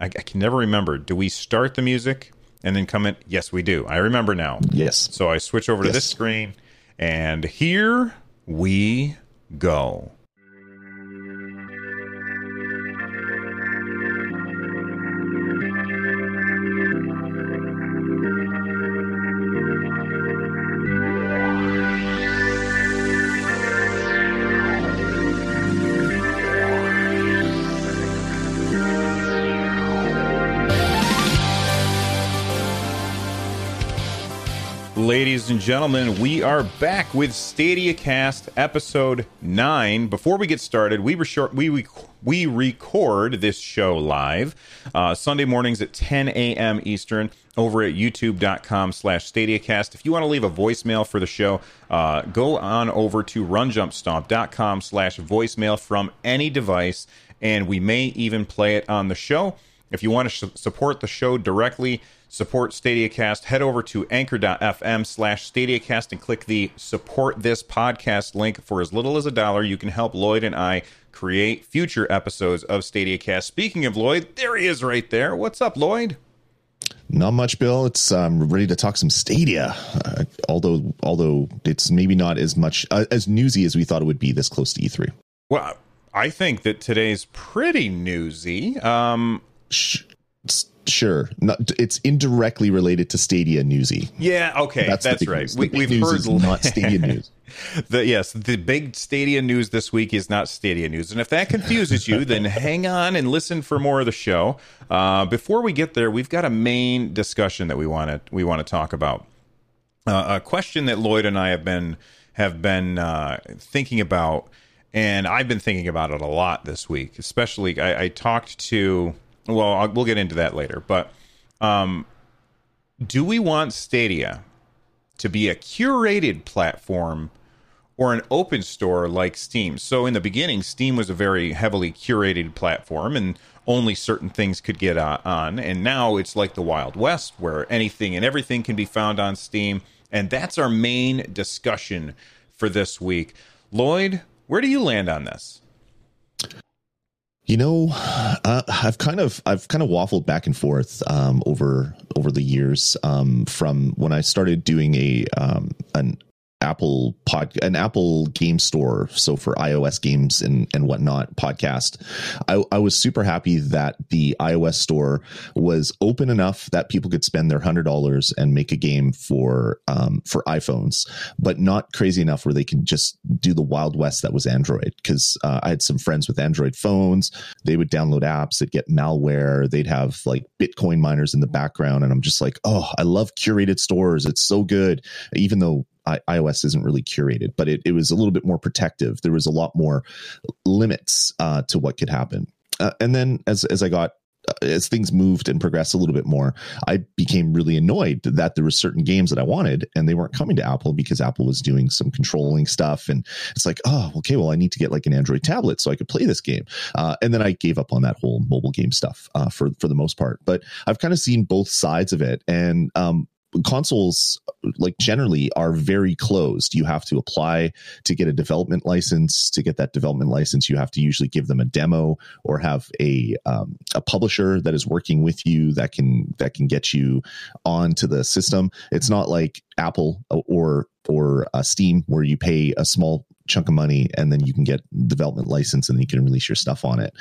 I, I can never remember. Do we start the music and then come in? Yes, we do. I remember now. Yes. So I switch over to Yes. this screen, and here we go. Gentlemen, we are back with Stadia Cast episode 9. Before we get started, we, we, we record this show live uh, Sunday mornings at 10 a.m. Eastern over at youtube.com slash stadiacast. If you want to leave a voicemail for the show, uh, go on over to runjumpstomp.com slash voicemail from any device, and we may even play it on the show. If you want to sh- support the show directly, support StadiaCast, head over to anchor.fm slash StadiaCast and click the support this podcast link. For as little as a dollar, you can help Lloyd and I create future episodes of StadiaCast. Speaking of Lloyd, there he is right there. What's up, Lloyd? Not much, Bill. It's um, ready to talk some Stadia. Uh, although, although it's maybe not as much uh, as newsy as we thought it would be this close to E E3. Well, I think that today's pretty newsy. Um, Sh- s- sure, not, it's indirectly related to Stadia newsy. yeah, okay, that's, big right. news. The We, news heard is not Stadia news. The, yes, the big Stadia news this week is not Stadia news. And if that confuses you, then hang on and listen for more of the show. Uh, before we get there, we've got a main discussion that we want to we want to talk about. Uh, a question that Lloyd and I have been have been uh, thinking about, and I've been thinking about it a lot this week. Especially, I, I talked to. Well, I'll, we'll get into that later. But um, do we want Stadia to be a curated platform? or an open store like Steam. So in the beginning, Steam was a very heavily curated platform and only certain things could get uh, on. And now it's like the Wild West where anything and everything can be found on Steam. And that's our main discussion for this week. Lloyd, where do you land on this? You know, uh, I've kind of I've kind of waffled back and forth um, over over the years um, from when I started doing a um, an Apple pod an Apple game store, so for iOS games and and whatnot podcast. I, I was super happy that the iOS store was open enough that people could spend their hundred dollars and make a game for um, for iPhones, but not crazy enough where they can just do the Wild West that was Android. Because uh, I had some friends with Android phones, they would download apps, they'd get malware, they'd have like Bitcoin miners in the background, and I'm just like, oh, I love curated stores. It's so good, even though I, iOS isn't really curated, but it, it was a little bit more protective. There was a lot more limits uh, to what could happen. Uh, and then as as I got uh, as things moved and progressed a little bit more, I became really annoyed that there were certain games that I wanted and they weren't coming to Apple because Apple was doing some controlling stuff. And it's like, oh, okay, well, I need to get like an Android tablet so I could play this game. Uh, and then I gave up on that whole mobile game stuff uh, for for the most part. But I've kind of seen both sides of it, and um, consoles like generally are very closed. You have to apply to get a development license. To get that development license you have to usually give them a demo or have a um, a publisher that is working with you that can that can get you onto the system. It's not like apple or or uh, steam where you pay a small chunk of money and then you can get development license and you can release your stuff on it.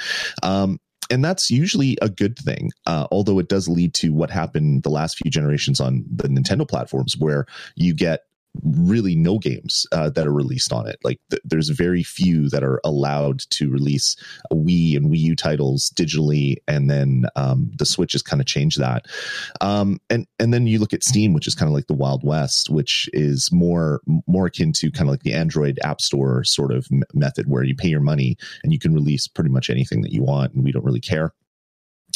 Um, and that's usually a good thing. Uh, although it does lead to what happened the last few generations on the Nintendo platforms, where you get really no games uh, that are released on it. Like th- there's very few that are allowed to release Wii and Wii U titles digitally, and then um, the Switch has kind of changed that. Um, and and then you look at Steam, which is kind of like the Wild West, which is more more akin to kind of like the Android App Store sort of m- method, where you pay your money and you can release pretty much anything that you want, and we don't really care.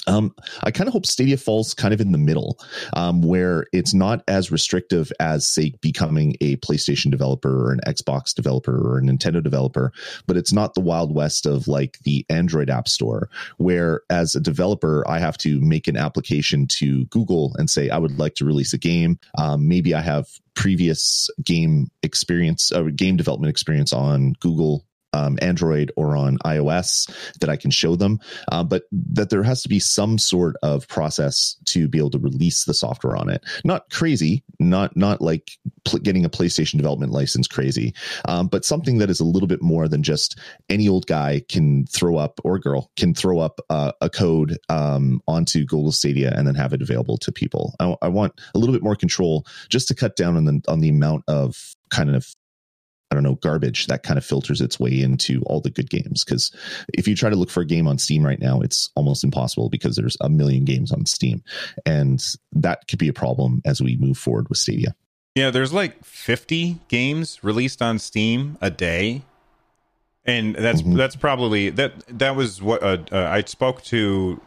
Um, I kind of hope Stadia falls kind of in the middle, um, where it's not as restrictive as, say, becoming a PlayStation developer or an Xbox developer or a Nintendo developer, but it's not the Wild West of like the Android App Store, where as a developer, I have to make an application to Google and say, I would like to release a game. Um, maybe I have previous game experience or game development experience on Google um, Android or on iOS that I can show them, uh, but that there has to be some sort of process to be able to release the software on it. Not crazy, not not like pl- getting a PlayStation development license crazy, um, but something that is a little bit more than just any old guy can throw up or girl can throw up uh, a code um, onto Google Stadia and then have it available to people. I, I want a little bit more control just to cut down on the on the amount of kind of I don't know, garbage that kind of filters its way into all the good games. Because if you try to look for a game on Steam right now, it's almost impossible because there's a million games on Steam. And that could be a problem as we move forward with Stadia. Yeah, there's like 50 games released on Steam a day. And that's mm-hmm. that's probably that that was what uh, uh, I spoke to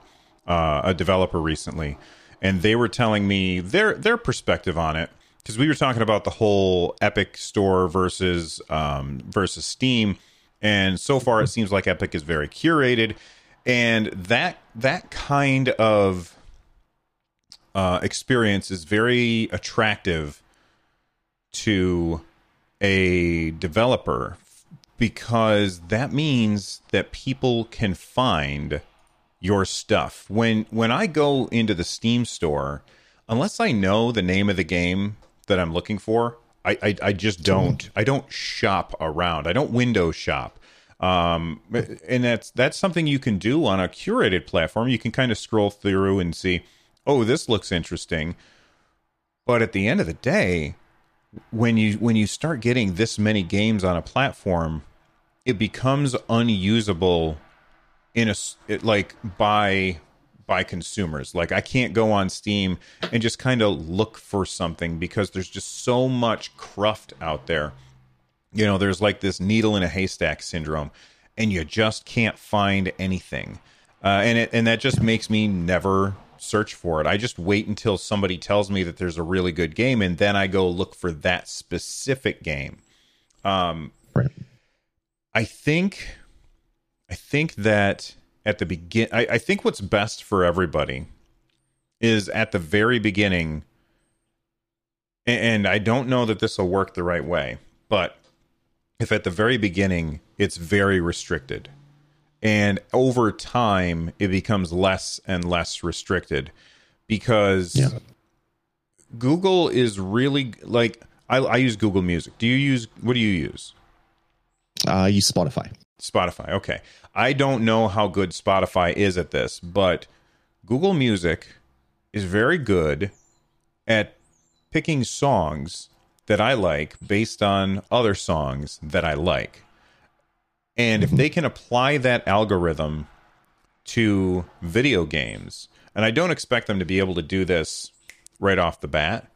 uh, a developer recently and they were telling me their their perspective on it because we were talking about the whole Epic Store versus um, versus Steam, and so far it seems like Epic is very curated, and that that kind of uh, experience is very attractive to a developer because that means that people can find your stuff. When when I go into the Steam store unless I know the name of the game that I'm looking for, I, I, I just don't. I don't shop around. I don't window shop. Um, and that's that's something you can do on a curated platform. You can kind of scroll through and see, oh, this looks interesting. But at the end of the day, when you when you start getting this many games on a platform, it becomes unusable in a it, like by by consumers. Like I can't go on Steam and just kind of look for something because there's just so much cruft out there. You know, there's like this needle in a haystack syndrome, and you just can't find anything. Uh, and it and that just makes me never search for it. I just wait until somebody tells me that there's a really good game, and then I go look for that specific game. Um, right. I think, I think that at the begin. I, I think what's best for everybody is at the very beginning. And I don't know that this will work the right way, but if at the very beginning it's very restricted and over time it becomes less and less restricted because yeah. Google is really like I, I, use Google Music. Do you use what do you use? Uh, I use Spotify. Spotify. Okay. I don't know how good Spotify is at this, but Google Music is very good at picking songs that I like based on other songs that I like. And if they can apply that algorithm to video games, and I don't expect them to be able to do this right off the bat,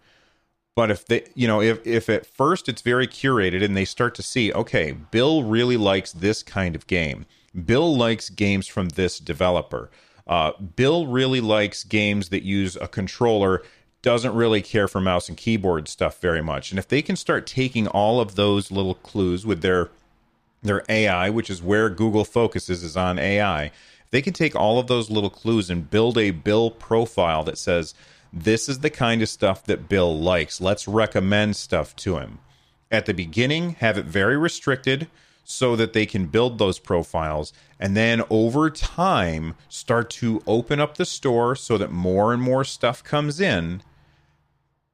but if they, you know, if if at first it's very curated and they start to see, okay, Bill really likes this kind of game. Bill likes games from this developer. Uh, Bill really likes games that use a controller. Doesn't really care for mouse and keyboard stuff very much. And if they can start taking all of those little clues with their their AI, which is where Google focuses, is on AI. They can take all of those little clues and build a Bill profile that says, this is the kind of stuff that Bill likes. Let's recommend stuff to him. At the beginning, have it very restricted so that they can build those profiles. And then over time, start to open up the store so that more and more stuff comes in.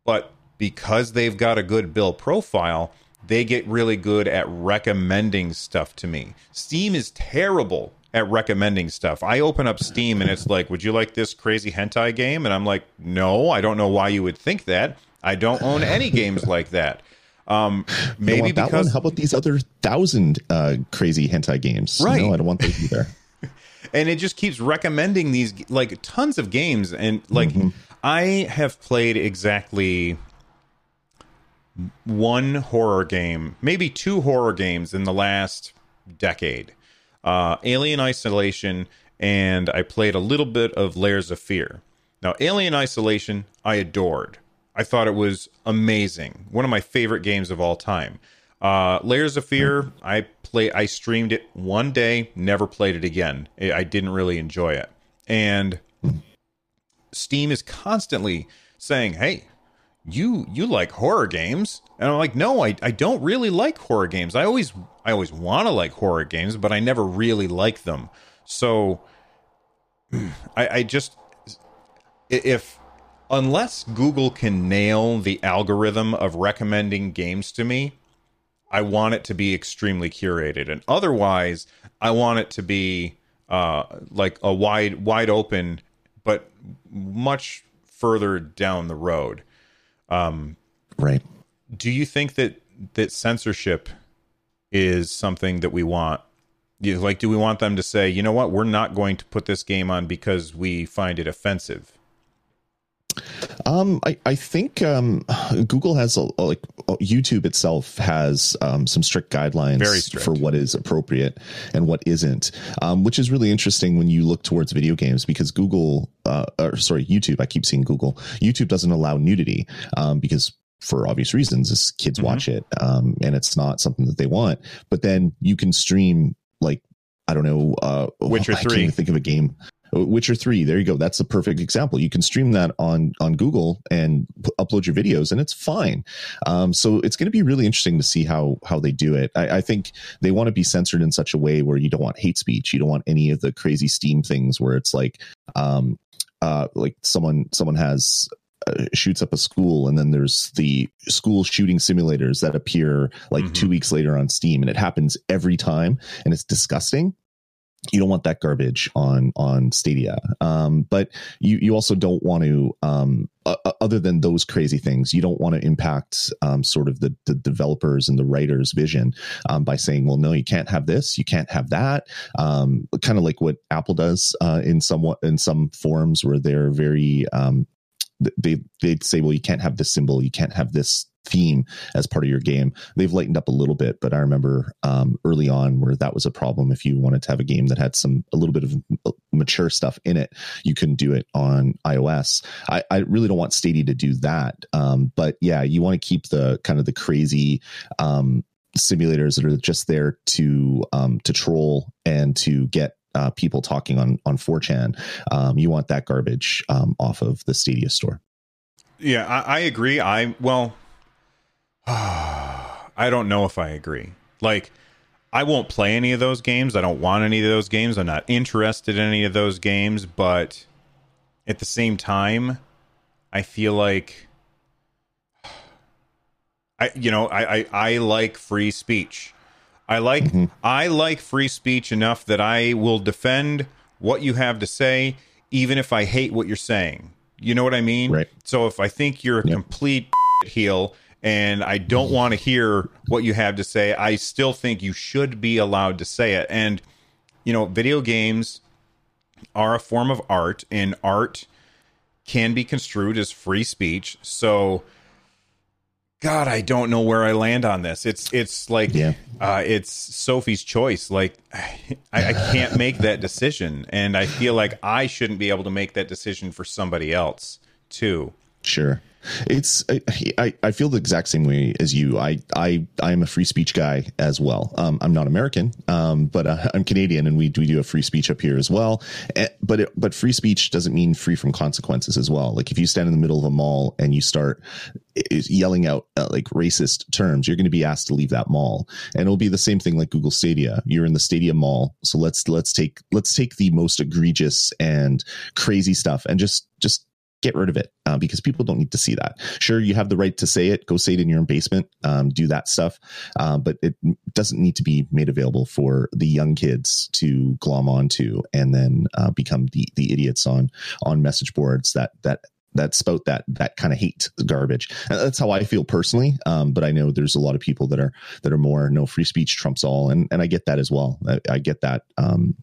But because they've got a good Bill profile, they get really good at recommending stuff to me. Steam is terrible at recommending stuff. I open up Steam and it's like, "Would you like this crazy hentai game?" And I'm like, "No, I don't know why you would think that. I don't own any games like that." Um, maybe because one? how about these other thousand uh, crazy hentai games? Right, no, I don't want those either. and it just keeps recommending these like tons of games, and like mm-hmm. I have played exactly one horror game, maybe two horror games in the last decade uh, Alien Isolation, and I played a little bit of Layers of Fear. Now, Alien Isolation, I adored. I thought it was amazing. One of my favorite games of all time. Uh, Layers of Fear, I play. I streamed it one day, never played it again. I didn't really enjoy it, and Steam is constantly saying, "Hey, you you like horror games. And i'm like no i, I don't really like horror games. I always i always want to like horror games but i never really like them. So i i just if unless google can nail the algorithm of recommending games to me i want it to be extremely curated. And otherwise i want it to be uh like a wide wide open but much further down the road um, right. Do you think that that censorship is something that we want? You, like, do we want them to say, you know what, we're not going to put this game on because we find it offensive? Um, I, I think um, Google has a, like YouTube itself has um, some strict guidelines strict. for what is appropriate and what isn't, um, which is really interesting when you look towards video games because Google, uh, or sorry, YouTube. I keep seeing Google. YouTube doesn't allow nudity um, because for obvious reasons, as kids mm-hmm. watch it, um, and it's not something that they want. But then you can stream like I don't know, uh, Witcher I three. think of a game. Witcher 3, there you go. That's the perfect example. You can stream that on on Google and p- upload your videos and it's fine. Um, so it's going to be really interesting to see how how they do it. I, I think they want to be censored in such a way where you don't want hate speech. You don't want any of the crazy Steam things where it's like um, uh, like someone someone has uh, shoots up a school and then there's the school shooting simulators that appear like mm-hmm. two weeks later on steam and it happens every time and it's disgusting you don't want that garbage on on Stadia. Um, but you you also don't want to um, uh, other than those crazy things, you don't want to impact um, sort of the, the developers and the writers' vision um, by saying, well, no, you can't have this, you can't have that. Um, kind of like what Apple does uh, in somewhat in some forums where they're very um, they they'd say, well, you can't have this symbol, you can't have this theme as part of your game. They've lightened up a little bit, but I remember um, early on where that was a problem. If you wanted to have a game that had some a little bit of mature stuff in it, you couldn't do it on iOS. I, I really don't want Stadia to do that, um, but yeah, you want to keep the kind of the crazy. Um, simulators that are just there to um, to troll and to get uh, people talking on on 4chan. Um, you want that garbage um, off of the Stadia store. Yeah, I, I agree. I well, I don't know if I agree. Like, I won't play any of those games. I don't want any of those games. I'm not interested in any of those games. But at the same time, I feel like I, you know, I, I, I like free speech. I like mm-hmm. I like free speech enough that I will defend what you have to say, even if I hate what you're saying. You know what I mean? Right. So if I think you're a yep. complete heel and I don't want to hear what you have to say, I still think you should be allowed to say it. And you know, video games are a form of art, and art can be construed as free speech. So God, I don't know where I land on this. It's it's like yeah. uh, it's Sophie's choice. Like I, I can't make that decision, and I feel like I shouldn't be able to make that decision for somebody else too. Sure. It's I, I feel the exact same way as you. I I I am a free speech guy as well. Um, I'm not American, um, but uh, I'm Canadian, and we we do have free speech up here as well. Eh, but it, but free speech doesn't mean free from consequences as well. Like if you stand in the middle of a mall and you start eh, yelling out uh, like racist terms, you're going to be asked to leave that mall, and it'll be the same thing like Google Stadia. You're in the Stadia mall, so let's let's take let's take the most egregious and crazy stuff and just just get rid of it uh, because people don't need to see that. Sure, you have the right to say it. Go say it in your own basement. Um, do that stuff, uh, but it doesn't need to be made available for the young kids to glom onto and then uh, become the the idiots on on message boards that that that spout that that kind of hate garbage. And that's how I feel personally. Um, but I know there's a lot of people that are that are more no free speech trumps all, and and I get that as well. I, I get that um,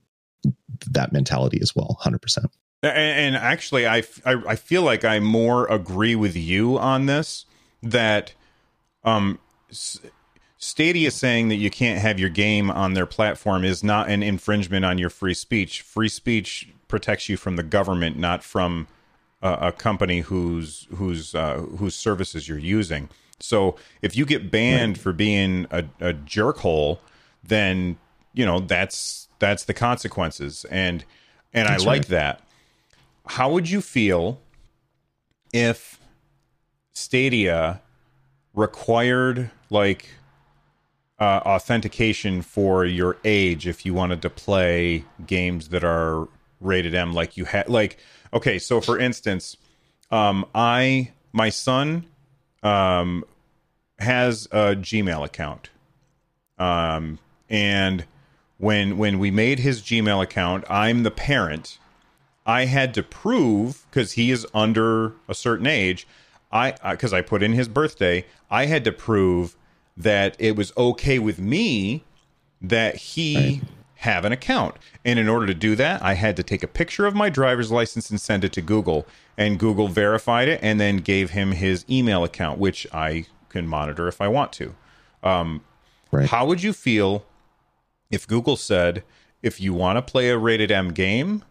that mentality as well, hundred percent. And, actually, I, I, I feel like I more agree with you on this that um, Stadia saying that you can't have your game on their platform is not an infringement on your free speech. Free speech protects you from the government, not from a, a company whose whose uh, whose services you're using. So if you get banned right. for being a, a jerkhole, then you know that's that's the consequences, and and that's I like that how would you feel if Stadia required like uh, authentication for your age if you wanted to play games that are rated M. Like you had, like okay, so for instance, um, I my son um, has a Gmail account, um, and when when we made his Gmail account, I'm the parent. I had to prove because he is under a certain age. I because I put in his birthday, I had to prove that it was okay with me that he right. have an account. And in order to do that, I had to take a picture of my driver's license and send it to Google. And Google verified it and then gave him his email account, which I can monitor if I want to. Um, right. How would you feel if Google said, if you want to play a rated M game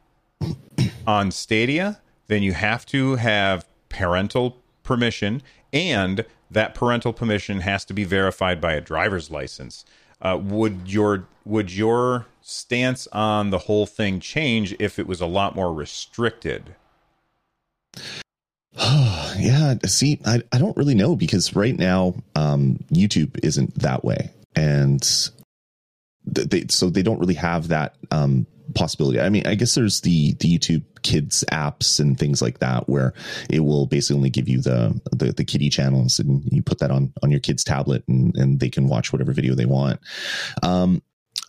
on Stadia, then you have to have parental permission and that parental permission has to be verified by a driver's license. Uh, would your would your stance on the whole thing change if it was a lot more restricted? yeah, see, I, I don't really know because right now um, YouTube isn't that way, and they so they don't really have that um, possibility. I mean, I guess there's the the YouTube Kids apps and things like that where it will basically only give you the the, the kiddie channels and you put that on on your kid's tablet and and they can watch whatever video they want. Um,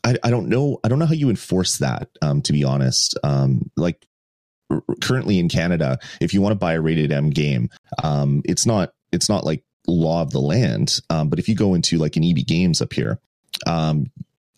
I, I don't know. I don't know how you enforce that. Um, to be honest, um, like currently in Canada, if you want to buy a rated M game, um, it's not it's not like law of the land. Um, but if you go into like an EB Games up here, um,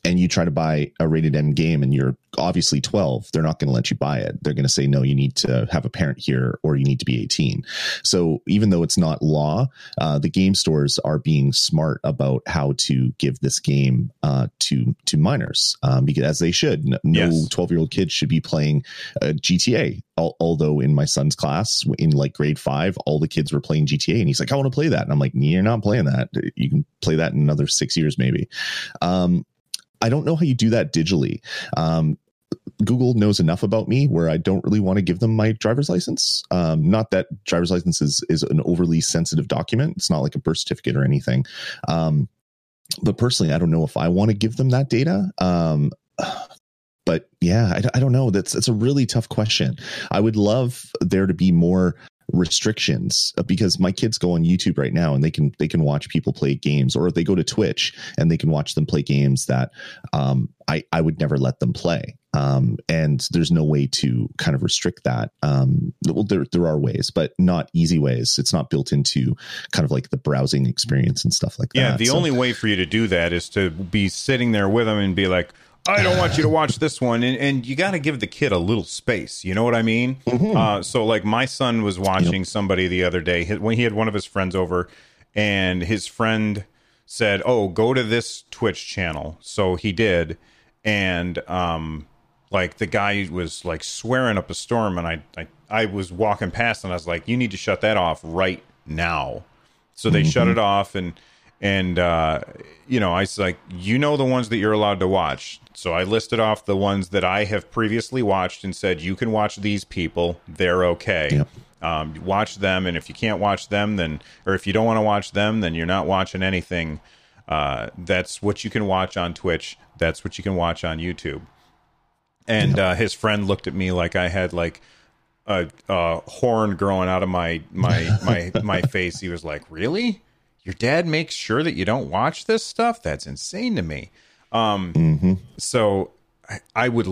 and you try to buy a rated M game and you're obviously 12, they're not going to let you buy it. They're going to say, no, you need to have a parent here or you need to be 18. So even though it's not law, uh, the game stores are being smart about how to give this game uh, to to minors um, because as they should. No 12 year old kid should be playing GTA. although in my son's class in like grade five, all the kids were playing GTA and he's like, I want to play that. And I'm like, you're not playing that. You can play that in another six years, maybe. Um, I don't know how you do that digitally. Um, Google knows enough about me where I don't really want to give them my driver's license. Um, not that driver's license is, is an overly sensitive document. It's not like a birth certificate or anything. Um, but personally, I don't know if I want to give them that data. Um, but yeah, I, I don't know. That's that's a really tough question. I would love there to be more restrictions uh, because my kids go on YouTube right now and they can they can watch people play games or they go to Twitch and they can watch them play games that um, I I would never let them play. Um, and there's no way to kind of restrict that. Um, well, there there are ways, but not easy ways. It's not built into kind of like the browsing experience and stuff like yeah, that. Yeah, the so, only way for you to do that is to be sitting there with them and be like, I don't want you to watch this one, and, and you got to give the kid a little space. You know what I mean? Mm-hmm. Uh, so, like, my son was watching yep. somebody the other day when he had one of his friends over, and his friend said, "Oh, go to this Twitch channel." So he did, and um, like the guy was like swearing up a storm, and I I, I was walking past, and I was like, "You need to shut that off right now." So they mm-hmm. shut it off, and and uh, you know, I was like, "You know the ones that you're allowed to watch." So I listed off the ones that I have previously watched and said, you can watch these people. They're okay. Yep. Um, watch them. And if you can't watch them, then, or if you don't want to watch them, then you're not watching anything. Uh, that's what you can watch on Twitch. That's what you can watch on YouTube. And uh, his friend looked at me like I had like a, a horn growing out of my my my my face. He was like, "Really? Your dad makes sure that you don't watch this stuff? That's insane to me." Um, mm-hmm. So I, I would.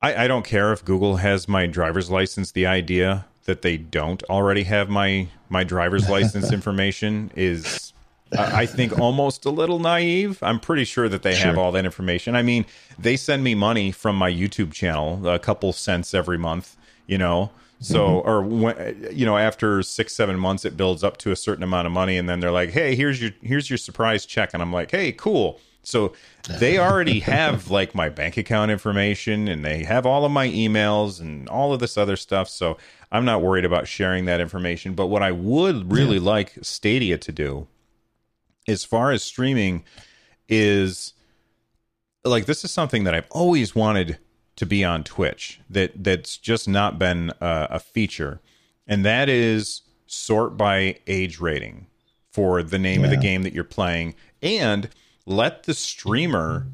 I don't care if Google has my driver's license. The idea that they don't already have my my driver's license information is I think almost a little naive. I'm pretty sure that they sure. have all that information. I mean, they send me money from my YouTube channel, a couple cents every month, you know. So, mm-hmm. or when, you know, after six, seven months, it builds up to a certain amount of money, and then they're like, "Hey, here's your here's your surprise check," and I'm like, "Hey, cool." So they already have like my bank account information and they have all of my emails and all of this other stuff. So I'm not worried about sharing that information. But what I would really yeah. like Stadia to do, as far as streaming, is like this is something that I've always wanted to be on Twitch that that's just not been a, a feature, and that is sort by age rating for the name of the game that you're playing. And let the streamer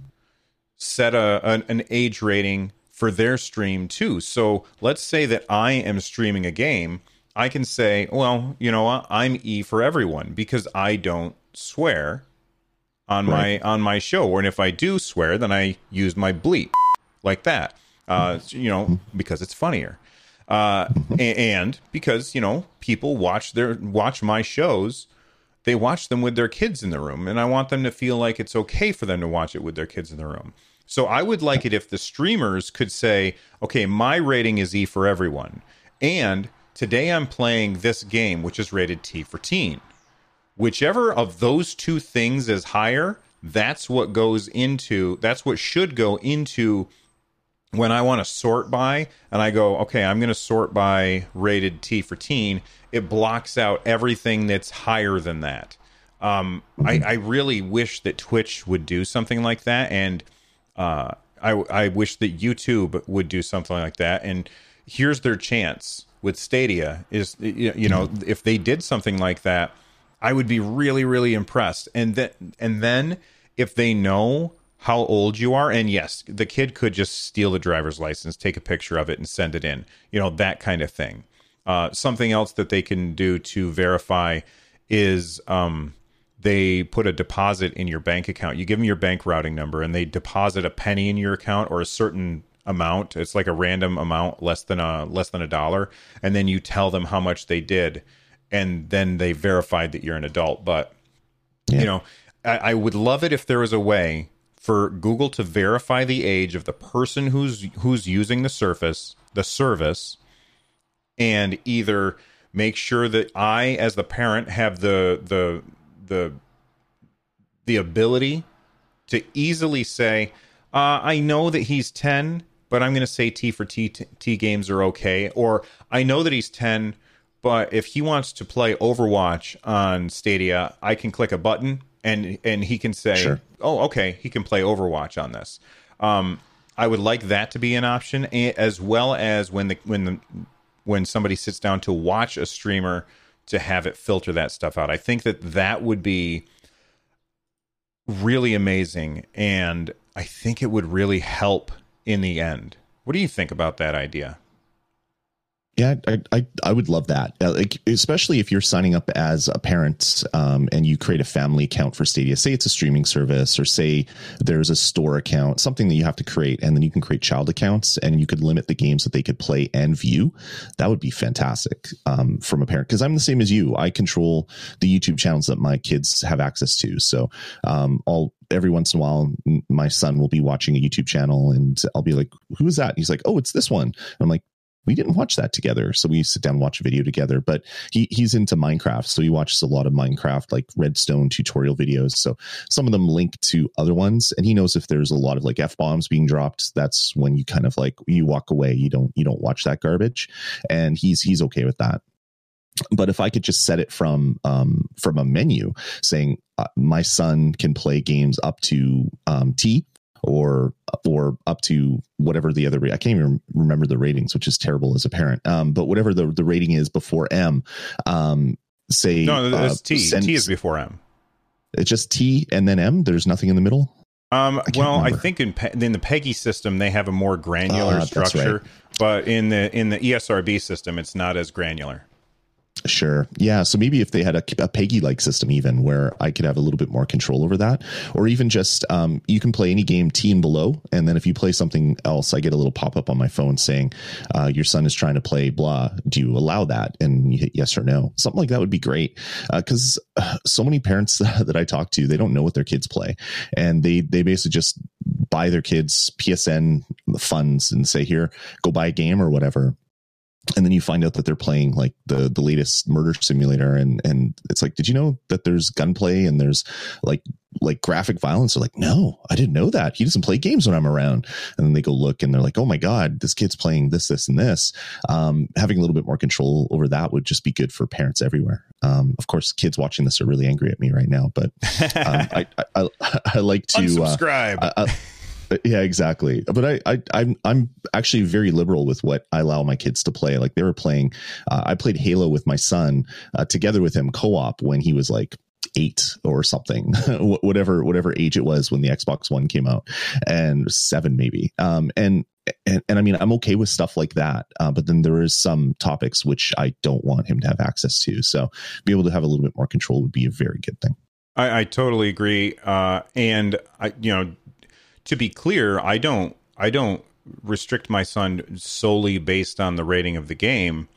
set a an, an age rating for their stream too. So let's say that I am streaming a game, I can say, well, you know what, I'm E for everyone because I don't swear on Right. my on my show, and if I do swear, then I use my bleep like that. Uh, you know, because it's funnier. Uh, and because you know people watch their watch my shows they watch them with their kids in the room and i want them to feel like it's okay for them to watch it with their kids in the room so i would like it if the streamers could say okay my rating is e for everyone and today i'm playing this game which is rated t for teen whichever of those two things is higher that's what goes into that's what should go into when I want to sort by and I go, okay, I'm going to sort by rated T for teen, it blocks out everything that's higher than that. Um, I, I really wish that Twitch would do something like that, and uh, I, I wish that YouTube would do something like that. And here's their chance with Stadia: is you know if they did something like that, I would be really really impressed. And then and then if they know how old you are. And yes the kid could just steal the driver's license take a picture of it and send it in you know that kind of thing. Uh, something else that they can do to verify is um, they put a deposit in your bank account. You give them your bank routing number and they deposit a penny in your account or a certain amount. It's like a random amount less than a less than a dollar. And then you tell them how much they did and then they verified that you're an adult. But Yeah. you know I, I would love it if there was a way for google to verify the age of the person who's who's using the surface the service and either make sure that i as the parent have the the the the ability to easily say uh, i know that he's 10 but i'm going to say t for t t games are okay or i know that he's 10 but if he wants to play overwatch on stadia i can click a button and and he can say Sure. oh okay he can play overwatch on this. Um i would like that to be an option as well as when the when the when somebody sits down to watch a streamer to have it filter that stuff out. I think that that would be really amazing and i think it would really help in the end. What do you think about that idea Yeah, I, I I would love that. Uh, like especially if you're signing up as a parent um, and you create a family account for Stadia. Say it's a streaming service, or say there's a store account, something that you have to create, and then you can create child accounts, and you could limit the games that they could play and view. That would be fantastic um, from a parent because I'm the same as you. I control the YouTube channels that my kids have access to. So um, I'll every once in a while, my son will be watching a YouTube channel, and I'll be like, "Who is that?" And he's like, "Oh, it's this one." I'm like we didn't watch that together. So we sit down and watch a video together. But he he's into Minecraft. So he watches a lot of Minecraft, like redstone tutorial videos. So some of them link to other ones. And he knows if there's a lot of like F bombs being dropped, that's when you kind of like you walk away. You don't you don't watch that garbage. And he's he's okay with that. But if I could just set it from um, from a menu saying uh, my son can play games up to um, T or or up to whatever the other I can't even remember the ratings, which is terrible as a parent. Um, but whatever the the rating is before M, um, say no it's uh, t send- t is before m it's just T and then M. There's nothing in the middle. Um, can't well, I think in Pe- in the PEGI system they have a more granular Ah, that's right. structure, but in the in the ESRB system it's not as granular. Sure. Yeah. So maybe if they had a, a PEGI like system, even where I could have a little bit more control over that, or even just um, you can play any game T and below. And then if you play something else, I get a little pop up on my phone saying, uh, your son is trying to play blah. Do you allow that? And you hit yes or no. Something like that would be great. Because uh, so many parents that I talk to, they don't know what their kids play. And they, they basically just buy their kids PSN funds and say, here, go buy a game or whatever and then you find out that they're playing like the the latest murder simulator. And and it's like did you know that there's gunplay and there's like like graphic violence? They're like no i didn't know that. He doesn't play games when i'm around. And then they go look and they're like oh my god this kid's playing this this and this. Um, having a little bit more control over that would just be good for parents everywhere. Um, of course kids watching this are really angry at me right now but um, I, I, I i like to uh, I, I, Yeah, exactly. But I, I, I'm, I'm actually very liberal with what I allow my kids to play. Like they were playing, uh, I played Halo with my son uh, together with him co-op when he was like eight or something, whatever, whatever age it was when the Xbox One came out, and seven maybe. Um, and and, and I mean, I'm okay with stuff like that. Uh, but then there is some topics which I don't want him to have access to. So be able to have a little bit more control would be a very good thing. I, I totally agree. Uh, and I, you know, to be clear, I don't I don't restrict my son solely based on the rating of the game.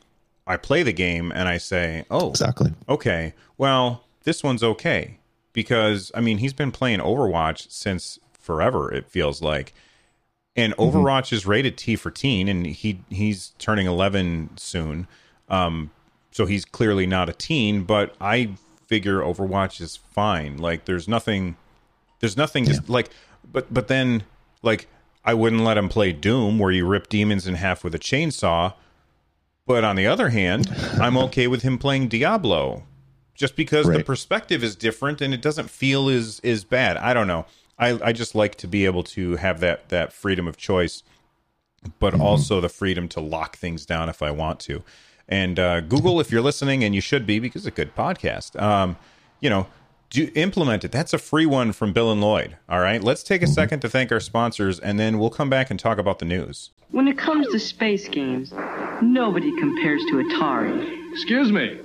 I play the game and I say, "Oh, exactly. Okay, well, this one's okay." Because I mean, he's been playing Overwatch since forever. It feels like, and mm-hmm. Overwatch mm-hmm. is rated T for teen, and he he's turning eleven soon. Um, so he's clearly not a teen. But I figure Overwatch is fine. Like, there's nothing, there's nothing yeah. just like but but then like I wouldn't let him play Doom where you rip demons in half with a chainsaw. But on the other hand, I'm okay with him playing Diablo just because right. the perspective is different and it doesn't feel as is bad. I don't know. I, I just like to be able to have that that freedom of choice, but mm-hmm. also the freedom to lock things down if I want to. And uh, Google, if you're listening, and you should be because it's a good podcast. Um, you know, do implement it. That's a free one from Bill and Lloyd. All right. Let's take a mm-hmm. second to thank our sponsors and then we'll come back and talk about the news. When it comes to space games, nobody compares to Atari. Excuse me.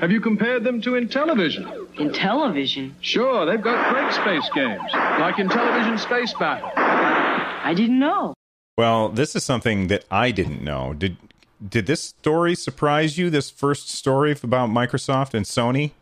Have you compared them to Intellivision? Intellivision? Sure, they've got great space games, like Intellivision Space Battle. I didn't know. Well, this is something that I didn't know. Did did this story surprise you? This first story about Microsoft and Sony?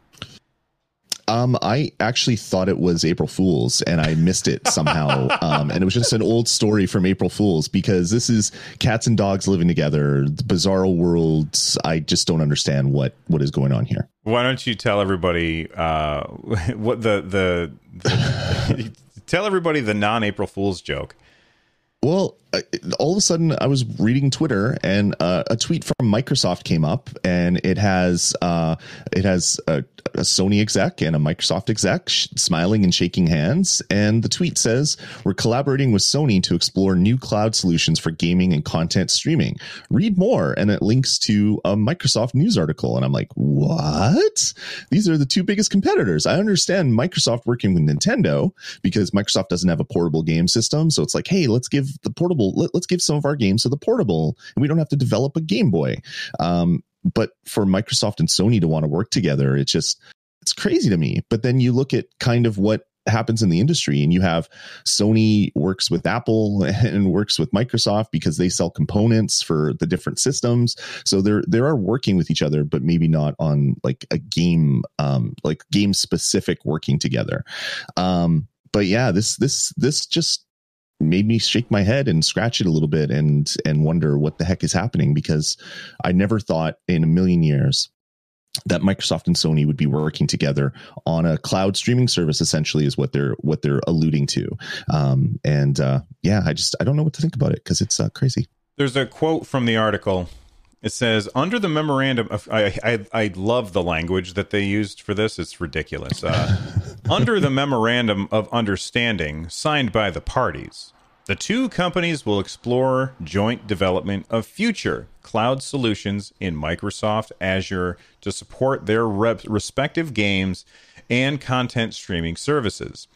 Um, I actually thought it was April Fool's and I missed it somehow. um, and it was just an old story from April Fool's because this is cats and dogs living together, the bizarre worlds. I just don't understand what what is going on here. Why don't you tell everybody uh, what the the, the tell everybody the non April Fool's joke? Well, all of a sudden, I was reading Twitter, and uh, a tweet from Microsoft came up, and it has uh, it has a, a, Sony exec and a Microsoft exec sh- smiling and shaking hands, and the tweet says, "We're collaborating with Sony to explore new cloud solutions for gaming and content streaming. Read more." And it links to a Microsoft news article, and I'm like, "What? These are the two biggest competitors." I understand Microsoft working with Nintendo because Microsoft doesn't have a portable game system, so it's like, "Hey, let's give the portable." Portable. Let, us give some of our games to the portable, and we don't have to develop a Game Boy. Um, but for Microsoft and Sony to want to work together, it's just it's crazy to me. But then you look at kind of what happens in the industry and you have Sony works with Apple and works with Microsoft because they sell components for the different systems so they're they are working with each other but maybe not on like a game um like game specific working together um but yeah this this this just made me shake my head and scratch it a little bit and and wonder what the heck is happening because I never thought in a million years that Microsoft and Sony would be working together on a cloud streaming service essentially is what they're what they're alluding to. Um, and uh, yeah I just I don't know what to think about it because it's uh, crazy. There's a quote from the article. It says under the memorandum of I, I, I love the language that they used for this. It's ridiculous. Uh, under the memorandum of understanding signed by the parties the two companies will explore joint development of future cloud solutions in Microsoft Azure to support their respective games and content streaming services.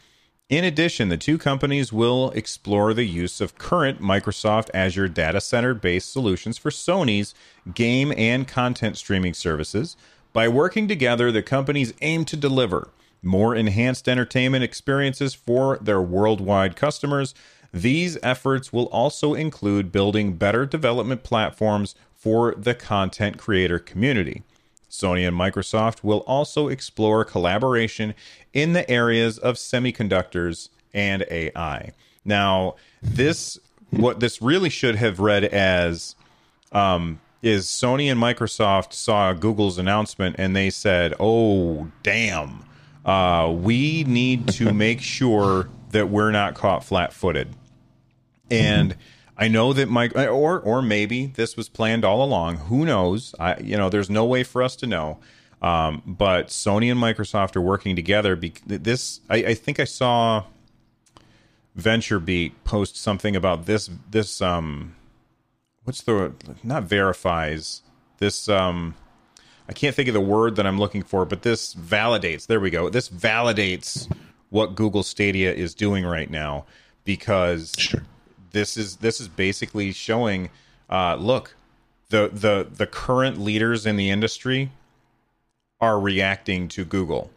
In addition, the two companies will explore the use of current Microsoft Azure data center based solutions for Sony's game and content streaming services. By working together, the companies aim to deliver more enhanced entertainment experiences for their worldwide customers these efforts will also include building better development platforms for the content creator community. Sony and Microsoft will also explore collaboration in the areas of semiconductors and AI. Now, this what this really should have read as um, is Sony and Microsoft saw Google's announcement and they said, "Oh, damn, uh, we need to make sure that we're not caught flat-footed." And. I know that Mike, or or maybe this was planned all along. Who knows? I you know, there's no way for us to know. Um, but Sony and Microsoft are working together. Be- this, I, I think I saw VentureBeat post something about this this um what's the not verifies this um I can't think of the word that I'm looking for, but this validates. There we go. This validates what Google Stadia is doing right now because Sure. this is this is basically showing uh look the the the current leaders in the industry are reacting to Google.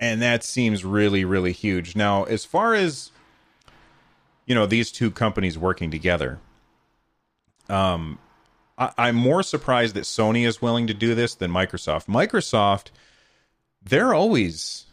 And that seems really really huge. Now, as far as you know, these two companies working together, um I, I'm more surprised that Sony is willing to do this than Microsoft. Microsoft they're always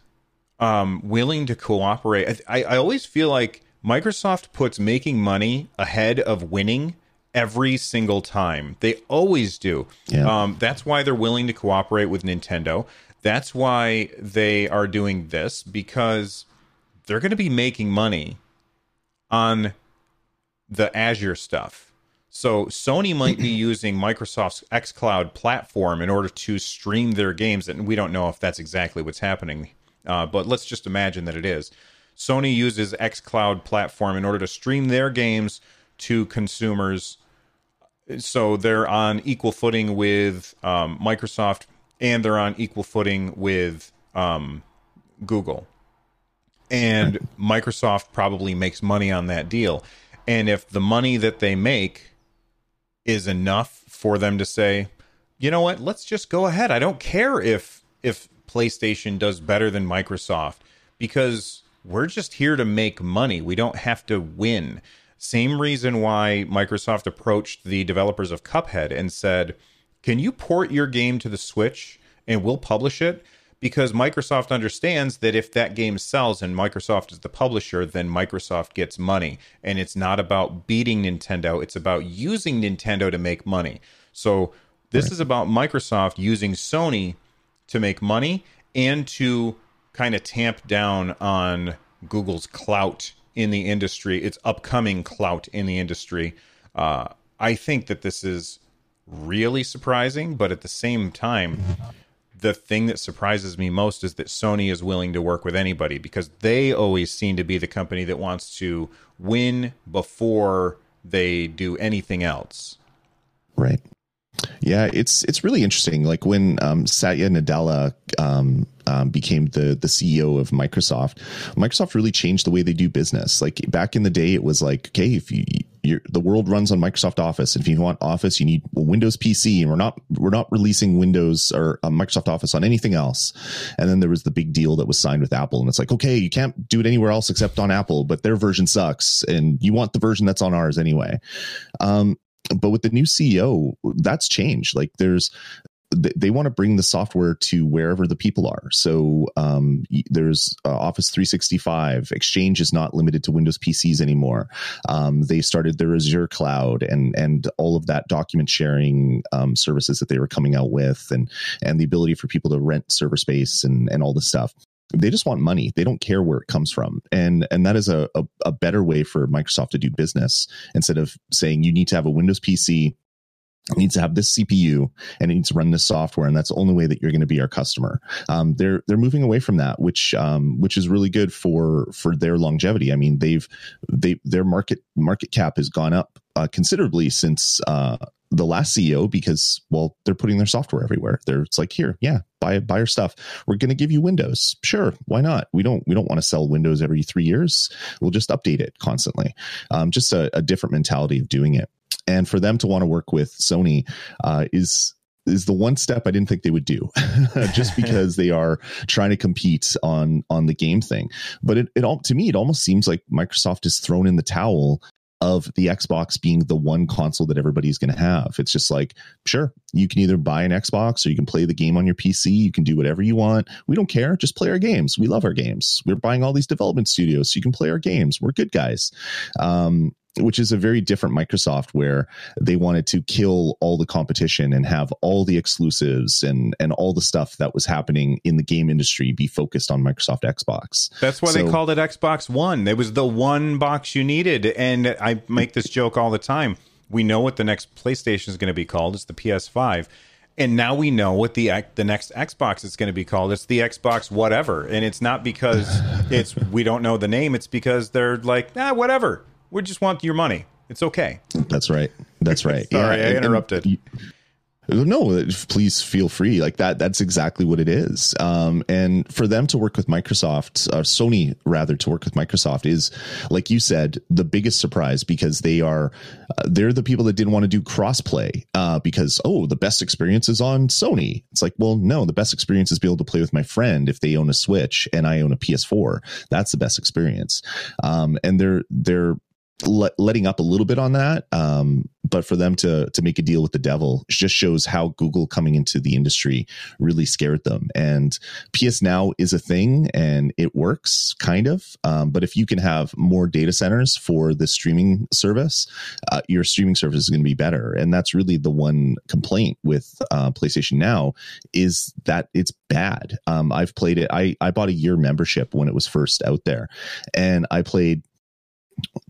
um, willing to cooperate. I, I always feel like Microsoft puts making money ahead of winning every single time. They always do. Yeah. Um, that's why they're willing to cooperate with Nintendo. That's why they are doing this because they're going to be making money on the Azure stuff. So Sony might be using Microsoft's xCloud platform in order to stream their games, and we don't know if that's exactly what's happening. Uh, but let's just imagine that it is. Sony uses xCloud platform in order to stream their games to consumers, so they're on equal footing with um, Microsoft, and they're on equal footing with um, Google and Microsoft probably makes money on that deal. And if the money that they make is enough for them to say, you know what, let's just go ahead. I don't care if if PlayStation does better than Microsoft because we're just here to make money. We don't have to win. Same reason why Microsoft approached the developers of Cuphead and said, "Can you port your game to the Switch and we'll publish it?" Because Microsoft understands that if that game sells and Microsoft is the publisher, then Microsoft gets money. And it's not about beating Nintendo, it's about using Nintendo to make money. So this is about Microsoft using Sony to make money and to kind of tamp down on Google's clout in the industry, its upcoming clout in the industry. Uh, I think that this is really surprising, but at the same time, the thing that surprises me most is that Sony is willing to work with anybody because they always seem to be the company that wants to win before they do anything else. Right. Yeah, it's it's really interesting. Like when um, Satya Nadella um, um, became the the CEO of Microsoft, Microsoft really changed the way they do business. Like back in the day, it was like, okay, if you the world runs on Microsoft Office, if you want Office, you need a Windows PC, and we're not we're not releasing Windows or uh, Microsoft Office on anything else. And then there was the big deal that was signed with Apple, and it's like, okay, you can't do it anywhere else except on Apple, but their version sucks, and you want the version that's on ours anyway. Um, but with the new CEO, that's changed. Like there's they they want to bring the software to wherever the people are. So um, there's uh, Office 365. Exchange is not limited to Windows PCs anymore. Um, they started their Azure cloud and and all of that document sharing um, services that they were coming out with, and and the ability for people to rent server space and and all this stuff they just want money they don't care where it comes from and and that is a, a, a, better way for microsoft to do business instead of saying you need to have a windows pc needs to have this cpu and it needs to run this software and that's the only way that you're going to be our customer um, they're they're moving away from that which um, which is really good for for their longevity i mean they've they their market market cap has gone up uh, considerably since uh, the last CEO because well they're putting their software everywhere. They're it's like here, yeah, buy buy our stuff. We're going to give you Windows. Sure, why not? We don't we don't want to sell Windows every three years. We'll just update it constantly. Um, just a, a different mentality of doing it. And for them to want to work with Sony uh, is is the one step I didn't think they would do, just because they are trying to compete on on the game thing. But it, it all to me it almost seems like Microsoft has thrown in the towel of the Xbox being the one console that everybody's going to have. It's just like, sure, you can either buy an Xbox or you can play the game on your PC. You can do whatever you want. We don't care. Just play our games. We love our games. We're buying all these development studios so you can play our games. We're good guys. Um, which is a very different Microsoft where they wanted to kill all the competition and have all the exclusives and and all the stuff that was happening in the game industry be focused on Microsoft Xbox. That's why so, they called it Xbox One. It was the one box you needed. And I make this joke all the time. We know what the next PlayStation is going to be called. It's the PS5. and now we know what the the next Xbox is going to be called. It's the Xbox whatever, and it's not because it's we don't know the name. It's because they're like, ah, whatever. We just want your money. It's okay. That's right. That's right. Sorry, Yeah, I and- interrupted. and- no, please feel free. Like that, that's exactly what it is. Um, and for them to work with Microsoft, uh, Sony rather, to work with Microsoft is, like you said, the biggest surprise because they are, uh, they're the people that didn't want to do crossplay uh, because oh, the best experience is on Sony. It's like, well, no, the best experience is be able to play with my friend if they own a Switch and I own a PS4. That's the best experience. Um, and they're they're let, letting up a little bit on that. Um, but for them to to make a deal with the devil just shows how Google coming into the industry really scared them. And PS Now is a thing and it works kind of. Um, but if you can have more data centers for the streaming service, uh, your streaming service is going to be better. And that's really the one complaint with uh, PlayStation Now is that it's bad. Um, I've played it. I I bought a year membership when it was first out there, and I played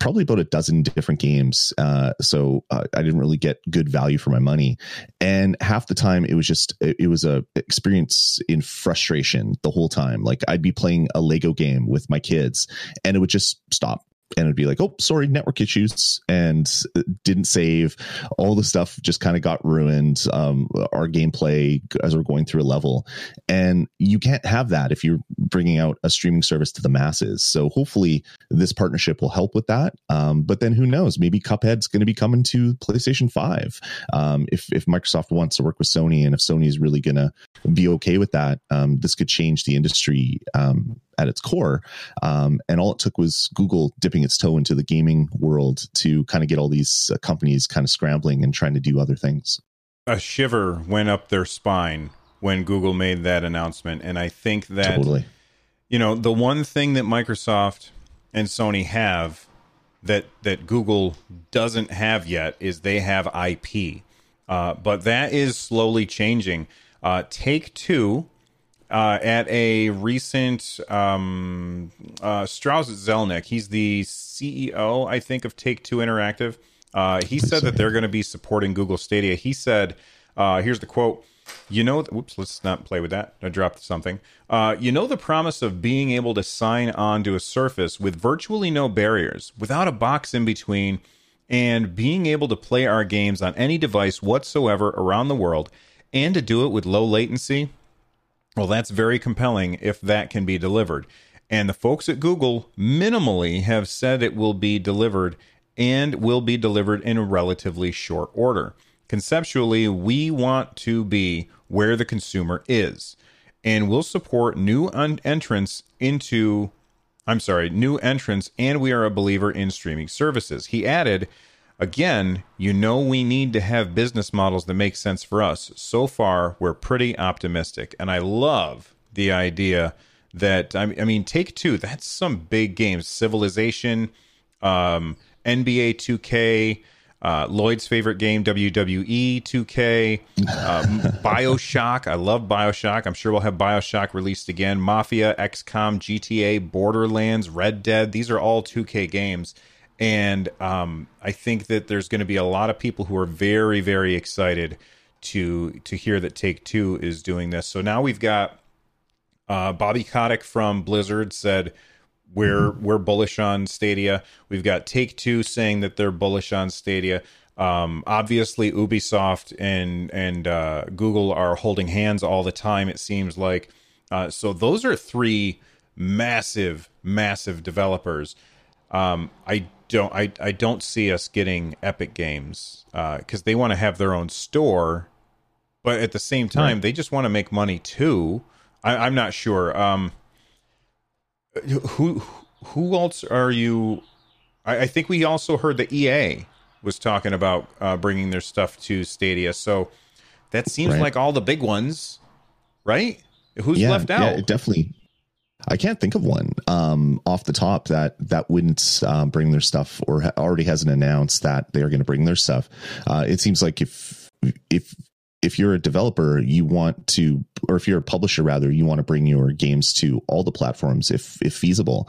probably about a dozen different games. Uh, so uh, I didn't really get good value for my money. And half the time it was just, it, it was a experience in frustration the whole time. Like I'd be playing a Lego game with my kids and it would just stop. And it'd be like, oh, sorry, network issues, and didn't save. All the stuff just kind of got ruined. Um, our gameplay as we're going through a level, and you can't have that if you're bringing out a streaming service to the masses. So hopefully, this partnership will help with that. Um, but then who knows? Maybe Cuphead's going to be coming to PlayStation Five. Um, if if Microsoft wants to work with Sony, and if Sony is really going to be okay with that, um, this could change the industry um, at its core. Um, and all it took was Google dipping its toe into the gaming world to kind of get all these uh, companies kind of scrambling and trying to do other things. A shiver went up their spine when Google made that announcement, and I think that totally. you know the one thing that Microsoft and Sony have that that Google doesn't have yet is they have IP, uh, but that is slowly changing. Uh, Take Two uh, at a recent um, uh, Strauss Zelnick, he's the CEO, I think, of Take Two Interactive. Uh, he said that they're going to be supporting Google Stadia. He said, uh, "Here's the quote." You know, whoops, let's not play with that. I dropped something. Uh, you know the promise of being able to sign on to a surface with virtually no barriers, without a box in between, and being able to play our games on any device whatsoever around the world, and to do it with low latency. Well, that's very compelling if that can be delivered. And the folks at Google minimally have said it will be delivered and will be delivered in a relatively short order. Conceptually, we want to be where the consumer is, and we'll support new un- entrants into, I'm sorry, new entrants, and we are a believer in streaming services. He added, Again, you know we need to have business models that make sense for us. So far, we're pretty optimistic. And I love the idea that, I I mean, Take Two, that's some big games. Civilization, um, NBA 2K, uh, Lloyd's favorite game, WWE 2K, um, Bioshock. I love Bioshock. I'm sure we'll have Bioshock released again. Mafia, XCOM, GTA, Borderlands, Red Dead. These are all 2K games. And um, I think that there's going to be a lot of people who are very, very excited to to hear that Take Two is doing this. So now we've got uh, Bobby Kotick from Blizzard said we're we're bullish on Stadia. We've got Take Two saying that they're bullish on Stadia. Um, obviously, Ubisoft and and uh, Google are holding hands all the time. It seems like uh, so. Those are three massive, massive developers. Um, I don't I, I don't see us getting Epic Games because they want to have their own store, but at the same time Right. they just want to make money too. I, I'm not sure. Um, who who else are you? I, I think we also heard that EA was talking about uh, bringing their stuff to Stadia. So that seems Right. like all the big ones, right? Who's yeah, left out? Yeah, definitely. I can't think of one um, off the top that that wouldn't um, bring their stuff or ha- already hasn't announced that they are going to bring their stuff. Uh, it seems like if if if you're a developer, you want to, or if you're a publisher rather, you want to bring your games to all the platforms if if feasible.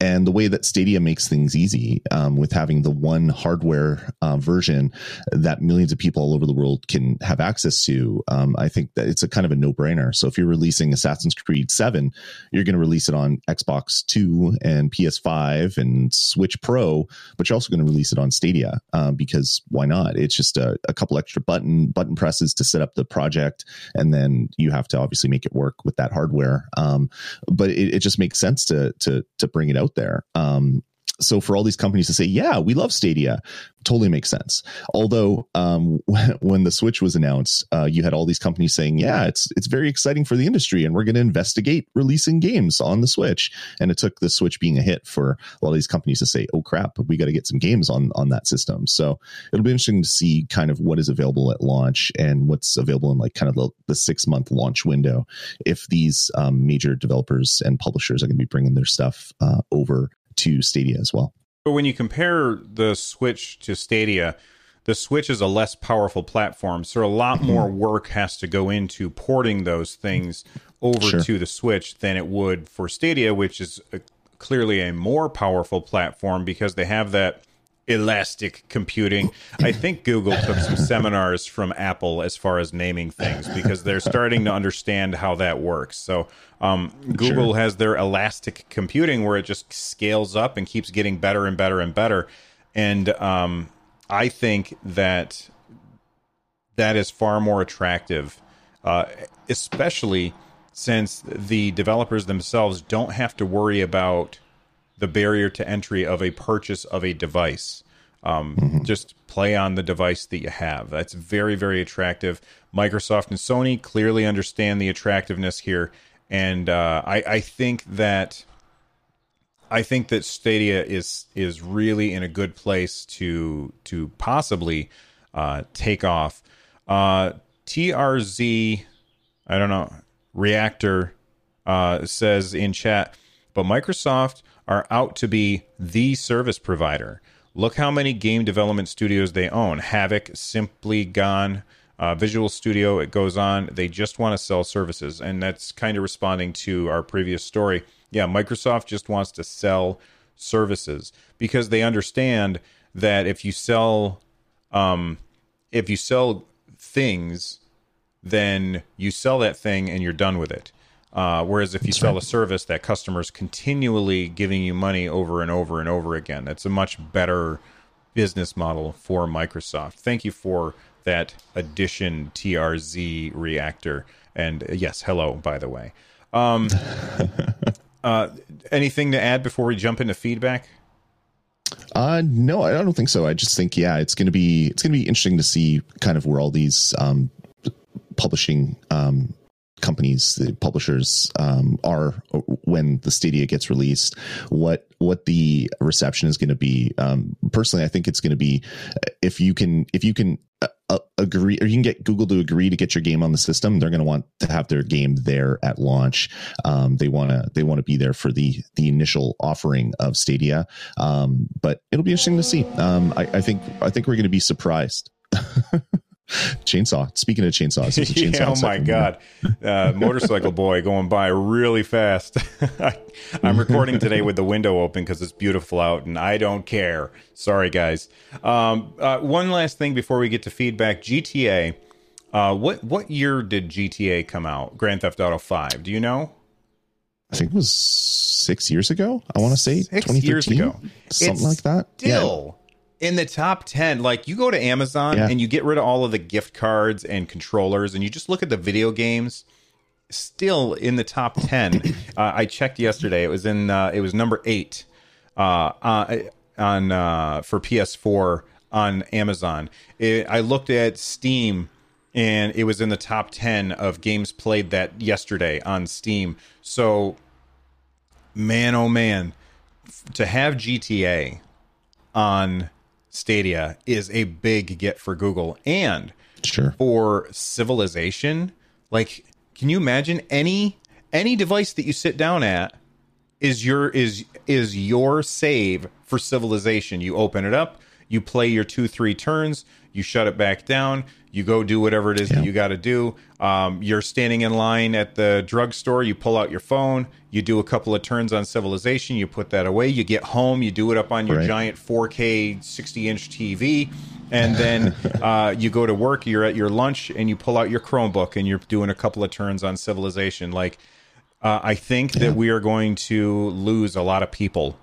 And the way that Stadia makes things easy um, with having the one hardware uh, version that millions of people all over the world can have access to, um, I think that it's a kind of a no brainer. So if you're releasing Assassin's Creed Seven, you're going to release it on Xbox Two and PS5 and Switch Pro, but you're also going to release it on Stadia um, because why not? It's just a, a couple extra button button presses to set up the project, and then you have to obviously make it work with that hardware. Um, but it, it, just makes sense to to to bring it out there. Um, so for all these companies to say, yeah, we love Stadia, totally makes sense. Although um, when the Switch was announced, uh, you had all these companies saying, yeah, it's it's very exciting for the industry, and we're going to investigate releasing games on the Switch. And it took the Switch being a hit for a lot of these companies to say, oh crap, we got to get some games on on that system. So it'll be interesting to see kind of what is available at launch and what's available in like kind of the, the six month launch window. If these um, major developers and publishers are going to be bringing their stuff uh, over to Stadia as well. But when you compare the Switch to Stadia, the Switch is a less powerful platform, so a lot mm-hmm. more work has to go into porting those things over sure. to the Switch than it would for Stadia, which is a, clearly a more powerful platform because they have that elastic computing. I think Google took some seminars from Apple as far as naming things because they're starting to understand how that works. So um, Google sure. has their elastic computing where it just scales up and keeps getting better and better and better. And um, I think that that is far more attractive, uh, especially since the developers themselves don't have to worry about the barrier to entry of a purchase of a device. Um, mm-hmm. Just play on the device that you have. That's very, very attractive. Microsoft and Sony clearly understand the attractiveness here, and uh, I, I think that I think that Stadia is is really in a good place to to possibly uh, take off. Uh, TRZ, I don't know, Reactor uh, says in chat, but Microsoft are out to be the service provider. Look how many game development studios they own. Havok, Simplygon, uh, Visual Studio, it goes on. They just want to sell services. And that's kind of responding to our previous story. Yeah, Microsoft just wants to sell services because they understand that if you sell um, if you sell things, then you sell that thing and you're done with it. Uh, whereas if you that's sell right. a service, that customer's continually giving you money over and over and over again. That's a much better business model for Microsoft. Thank you for that addition TRZ reactor. And uh, yes, hello, by the way. Um, uh, anything to add before we jump into feedback? Uh, no, I don't think so. I just think, yeah, it's going to be, it's going to be interesting to see kind of where all these, um, publishing, um, companies, the publishers um, are when the Stadia gets released. What what the reception is going to be? Um, personally, I think it's going to be if you can if you can uh, uh, agree or you can get Google to agree to get your game on the system. They're going to want to have their game there at launch. Um, they want to they want to be there for the the initial offering of Stadia. Um, but it'll be interesting to see. Um, I, I think I think we're going to be surprised. chainsaw. Speaking of chainsaws, chainsaw yeah, oh my god, uh, motorcycle boy going by really fast. I'm recording today with the window open because it's beautiful out, and I don't care. Sorry, guys. Um, uh, one last thing before we get to feedback: GTA. Uh, what what year did GTA come out? Grand Theft Auto Five. Do you know? I think it was six years ago. I want to say six years ago, something it's like that. Still. In the top 10 like you go to amazon yeah. and you get rid of all of the gift cards and controllers and you just look at the video games still in the top 10 uh, i checked yesterday. It was in uh, it was number 8 uh, uh on uh, for ps4 on amazon. It, i looked at steam and it was in the top 10 of games played that yesterday on steam. So man oh man to have gta on Stadia is a big get for Google and sure. for civilization. Like, can you imagine any any device that you sit down at is your is is your save for civilization. You open it up, you play your two three turns, you shut it back down, you go do whatever it is Yeah. that you got to do. Um, you're standing in line at the drugstore, you pull out your phone, you do a couple of turns on Civilization, you put that away, you get home, you do it up on your Right. giant 4K 60 inch TV, and then uh, you go to work, you're at your lunch, and you pull out your Chromebook and you're doing a couple of turns on Civilization. Like, uh, I think that we are going to lose a lot of people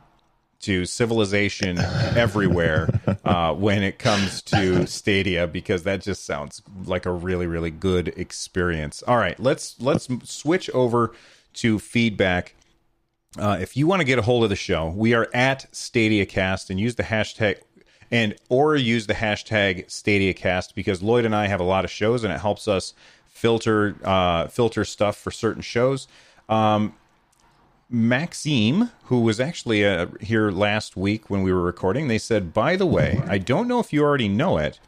to civilization everywhere uh, when it comes to Stadia because that just sounds like a really really good experience. All right, let's let's switch over to feedback. Uh, if you want to get a hold of the show, we are at StadiaCast and use the hashtag and or use the hashtag StadiaCast because Lloyd and I have a lot of shows and it helps us filter uh, filter stuff for certain shows. Um, Maxime, who was actually uh, here last week when we were recording, they said, by the way, I don't know if you already know it,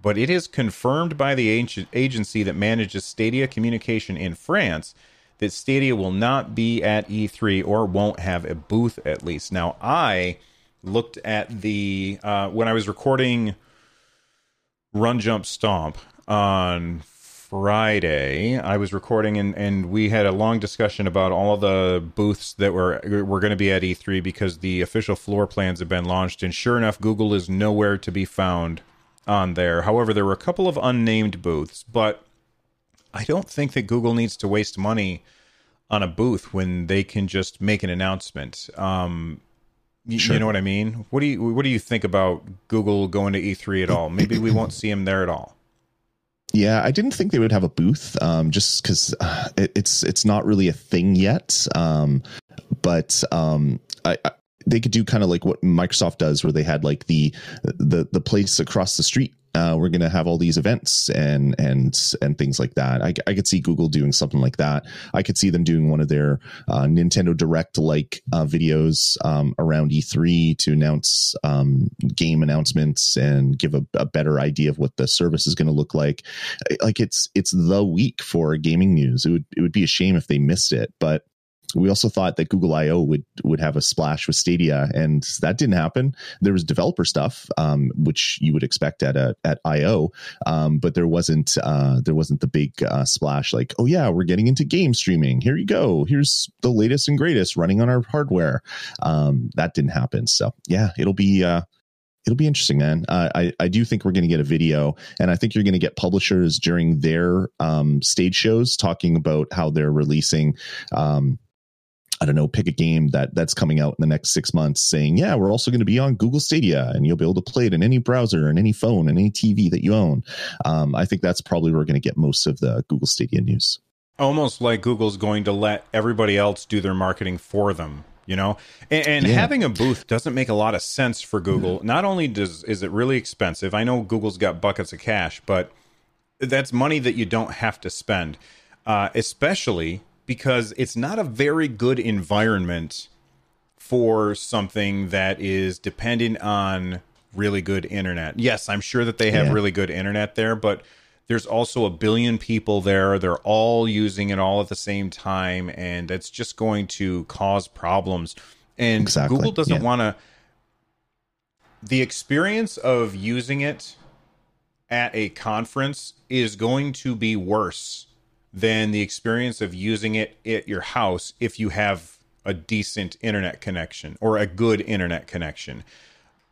but it is confirmed by the ag- agency that manages Stadia communication in France that Stadia will not be at E3 or won't have a booth at least. Now, I looked at the, uh, when I was recording Run Jump Stomp on Friday. I was recording and, and we had a long discussion about all of the booths that were were going to be at E3 because the official floor plans have been launched. And sure enough, Google is nowhere to be found on there. However, there were a couple of unnamed booths, but I don't think that Google needs to waste money on a booth when they can just make an announcement. Um, y- Sure. You know what I mean? What do you what do you think about Google going to E3 at all? Maybe we won't see them there at all. Yeah, I didn't think they would have a booth, um, just because uh, it, it's it's not really a thing yet. Um, but um, I, I, they could do kind of like what Microsoft does, where they had like the the the place across the street. Uh, we're going to have all these events and and and things like that. I, I could see Google doing something like that. I could see them doing one of their uh, Nintendo Direct like uh, videos um, around E3 to announce um, game announcements and give a, a better idea of what the service is going to look like like it's it's the week for gaming news. It would it would be a shame if they missed it, but we also thought that Google I/O would would have a splash with Stadia, and that didn't happen. There was developer stuff, um, which you would expect at a at I/O, um, but there wasn't uh, there wasn't the big uh, splash like, oh yeah, we're getting into game streaming. Here you go. Here's the latest and greatest running on our hardware. Um, that didn't happen. So yeah, it'll be. Uh, It'll be interesting, man. Uh, I I do think we're going to get a video, and I think you're going to get publishers during their um, stage shows talking about how they're releasing. Um, I don't know, pick a game that that's coming out in the next six months, saying, "Yeah, we're also going to be on Google Stadia, and you'll be able to play it in any browser and any phone and any TV that you own." Um, I think that's probably where we're going to get most of the Google Stadia news. almost like Google's going to let everybody else do their marketing for them. You know, and, and Yeah. having a booth doesn't make a lot of sense for Google. Not only does is it really expensive. I know Google's got buckets of cash, but that's money that you don't have to spend, uh, especially because it's not a very good environment for something that is dependent on really good internet. Yes, I'm sure that they have Yeah. really good internet there, but there's also a billion people there. They're all using it all at the same time, and it's just going to cause problems. And Exactly, Google doesn't yeah. want to. The experience of using it at a conference is going to be worse than the experience of using it at your house if you have a decent internet connection or a good internet connection.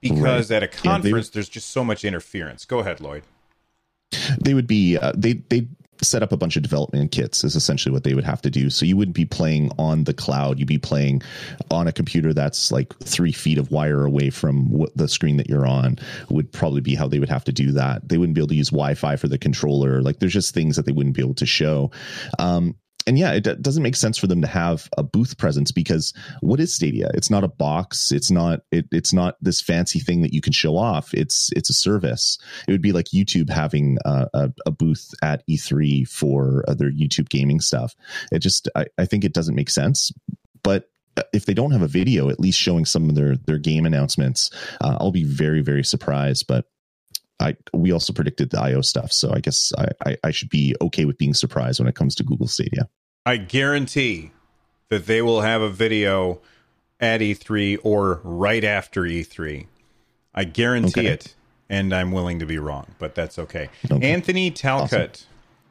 Because at a they- conference, there's just so much interference. Go ahead, Lloyd. they would be uh, they they set up a bunch of development kits is essentially what they would have to do. So you wouldn't be playing on the cloud. You'd be playing on a computer that's like three feet of wire away from what the screen that you're on would probably be how they would have to do that. They wouldn't be able to use wi-fi for the controller. Like there's just things that they wouldn't be able to show. Um, and yeah, it d- doesn't make sense for them to have a booth presence because what is Stadia? It's not a box. It's not. It, it's not this fancy thing that you can show off. It's it's a service. It would be like YouTube having a, a, booth at E3 for their YouTube gaming stuff. It just I, I think it doesn't make sense. But uh, if they don't have a video, at least showing some of their their game announcements, uh, I'll be very very surprised. But I we also predicted the IO stuff, so I guess I, I, I should be okay with being surprised when it comes to Google Stadia. I guarantee that they will have a video at E3 or right after E3. I guarantee Okay. it. and I'm willing to be wrong, but that's okay. Okay. Anthony Talcott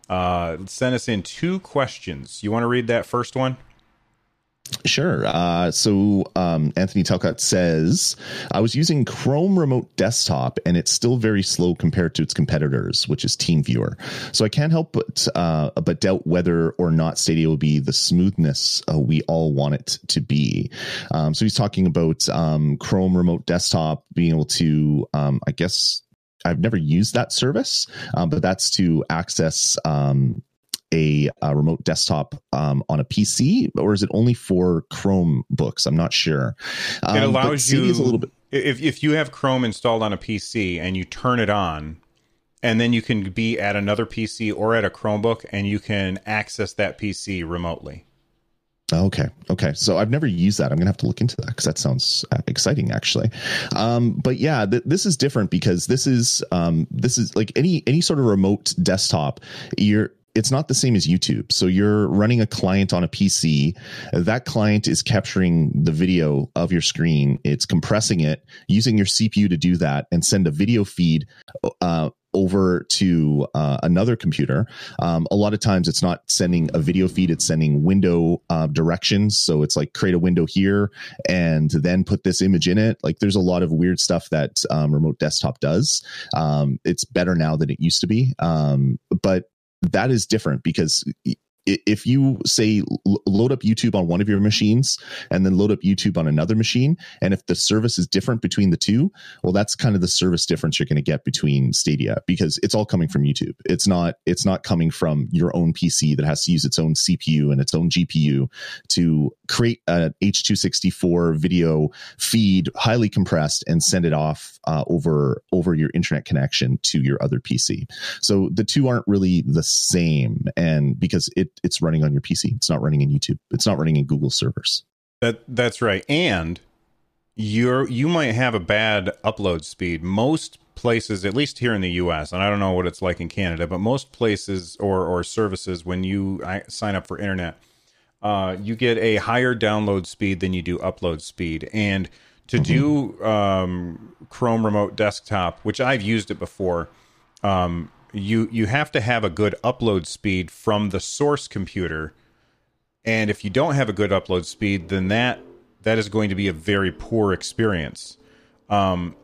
uh, sent us in two questions. You want to read that first one? Sure. Uh, so um, Anthony Talcott says, I was using Chrome Remote Desktop and it's still very slow compared to its competitors, which is TeamViewer. So I can't help but uh, but doubt whether or not Stadia will be the smoothness uh, we all want it to be. Um, so he's talking about um, Chrome Remote Desktop being able to, um, I guess. I've never used that service, um, but that's to access um, a, a remote desktop um, on a PC, or is it only for Chrome books? I'm not sure. Um, it allows you a little bit. if if you have Chrome installed on a PC and you turn it on, and then you can be at another PC or at a Chromebook, and you can access that PC remotely. Okay. Okay. So I've never used that. I'm going to have to look into that because that sounds uh, exciting, actually. Um, but yeah, th- this is different because this is um, this is like any any sort of remote desktop. You're it's not the same as YouTube. So you're running a client on a PC. That client is capturing the video of your screen. It's compressing it using your CPU to do that and send a video feed uh, over to uh, another computer. Um, a lot of times it's not sending a video feed, it's sending window uh, directions. So it's like create a window here and then put this image in it. Like there's a lot of weird stuff that um, remote desktop does. Um, it's better now than it used to be. Um, but that is different because if you say load up YouTube on one of your machines and then load up YouTube on another machine, and if the service is different between the two, well, that's kind of the service difference you're going to get between Stadia because it's all coming from YouTube. It's not it's not coming from your own PC that has to use its own CPU and its own GPU to create an H264 video feed, highly compressed, and send it off uh, over over your internet connection to your other PC. So the two aren't really the same, and because it it's running on your PC. It's not running in YouTube. It's not running in Google servers. That that's right. And you're you might have a bad upload speed. Most places, at least here in the US, and I don't know what it's like in Canada, but most places or or services when you sign up for internet, uh, you get a higher download speed than you do upload speed. And to mm-hmm. do um, Chrome Remote Desktop, which I've used it before, um, you you have to have a good upload speed from the source computer. And if you don't have a good upload speed then that that is going to be a very poor experience. Um,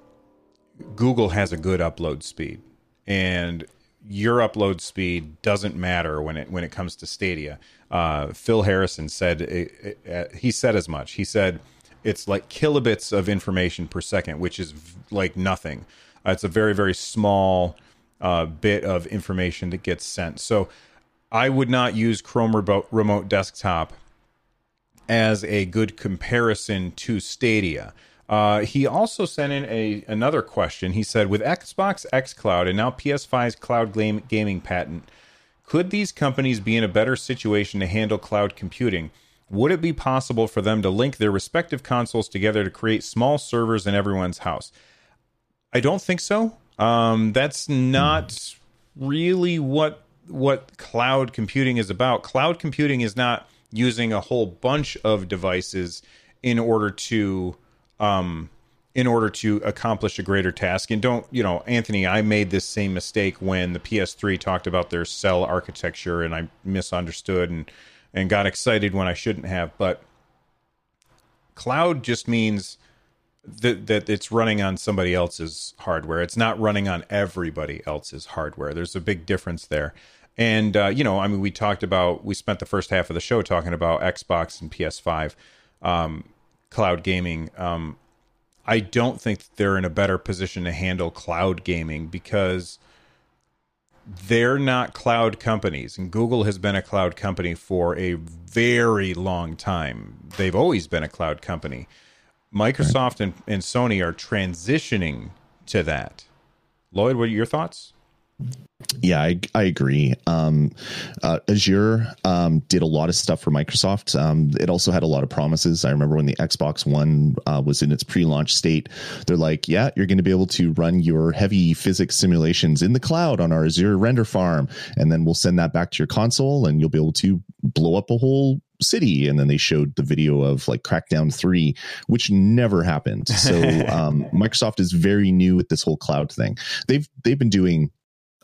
google has a good upload speed and your upload speed doesn't matter when it when it comes to stadia. Uh, phil harrison said it, it, it, he said as much. He said it's like kilobits of information per second which is like nothing. Uh, it's a very very small uh, bit of information that gets sent. So I would not use Chrome remote, desktop as a good comparison to Stadia. Uh, he also sent in a another question. He said, with Xbox xCloud and now PS5's cloud game, gaming patent, could these companies be in a better situation to handle cloud computing? Would it be possible for them to link their respective consoles together to create small servers in everyone's house? I don't think so. Um, that's not really what what cloud computing is about. Cloud computing is not using a whole bunch of devices in order to um, in order to accomplish a greater task. And don't, you know, Anthony, I made this same mistake when the PS3 talked about their cell architecture and I misunderstood and and got excited when I shouldn't have. But cloud just means that that it's running on somebody else's hardware. It's not running on everybody else's hardware. There's a big difference there. And uh, you know, I mean, we talked about we spent the first half of the show talking about Xbox and PS5 um, cloud gaming. Um, I don't think they're in a better position to handle cloud gaming because they're not cloud companies and google has been a cloud company for a very long time they've always been a cloud company Microsoft and, and Sony are transitioning to that. Lloyd, what are your thoughts? Yeah, I, I agree. Um, uh, Azure um, did a lot of stuff for Microsoft. Um, it also had a lot of promises. I remember when the Xbox One uh, was in its pre-launch state, they're like, "Yeah, you're going to be able to run your heavy physics simulations in the cloud on our Azure render farm, and then we'll send that back to your console, and you'll be able to blow up a whole city and then they showed the video of like crackdown 3 which never happened so um, microsoft is very new with this whole cloud thing they've they've been doing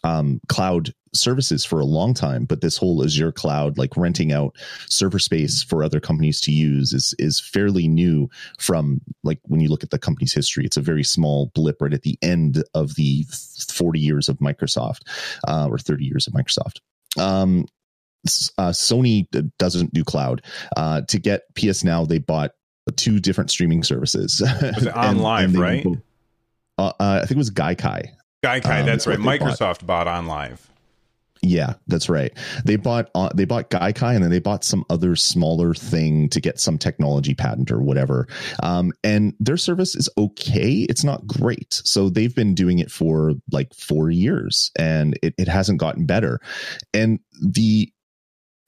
um, cloud services for a long time, but this whole Azure cloud, like renting out server space for other companies to use, is is fairly new. From like when you look at the company's history, it's a very small blip right at the end of the forty years of Microsoft uh, or thirty years of Microsoft. Um, uh, Sony doesn't do cloud. Uh, to get PS Now, they bought two different streaming services. Was it OnLive, right? Uh, uh, I think it was Gaikai. Gaikai, um, that's right. Microsoft bought. bought OnLive. Yeah, that's right. They bought uh, they bought Gaikai and then they bought some other smaller thing to get some technology patent or whatever. Um, and their service is okay. It's not great. So they've been doing it for like four years and it, it hasn't gotten better. And the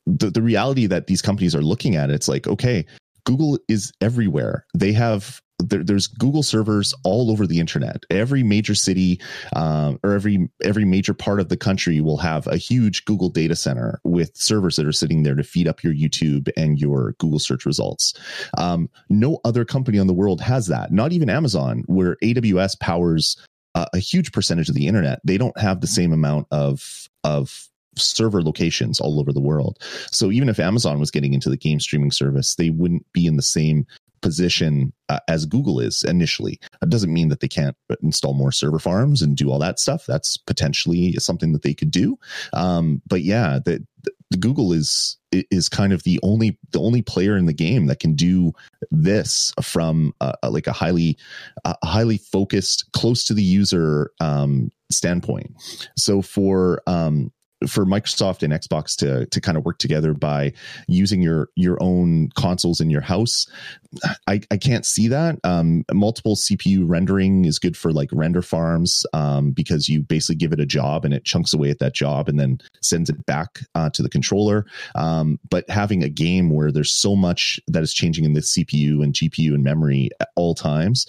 the, the reality that these companies are looking at it's like okay google is everywhere they have there, there's Google servers all over the internet. Every major city um, or every every major part of the country will have a huge Google data center with servers that are sitting there to feed up your YouTube and your Google search results. Um, no other company on the world has that. Not even Amazon, where AWS powers uh, a huge percentage of the internet. They don't have the same amount of of server locations all over the world. So even if Amazon was getting into the game streaming service, they wouldn't be in the same position uh, as Google is initially. It doesn't mean that they can't install more server farms and do all that stuff. That's potentially something that they could do. Um, but yeah, the, the Google is is kind of the only the only player in the game that can do this from like a highly highly focused, close to the user um, standpoint. So for um, for Microsoft and Xbox to to kind of work together by using your your own consoles in your house. I, I can't see that. Um, multiple CPU rendering is good for like render farms um, because you basically give it a job and it chunks away at that job and then sends it back uh, to the controller. Um, but having a game where there's so much that is changing in the CPU and GPU and memory at all times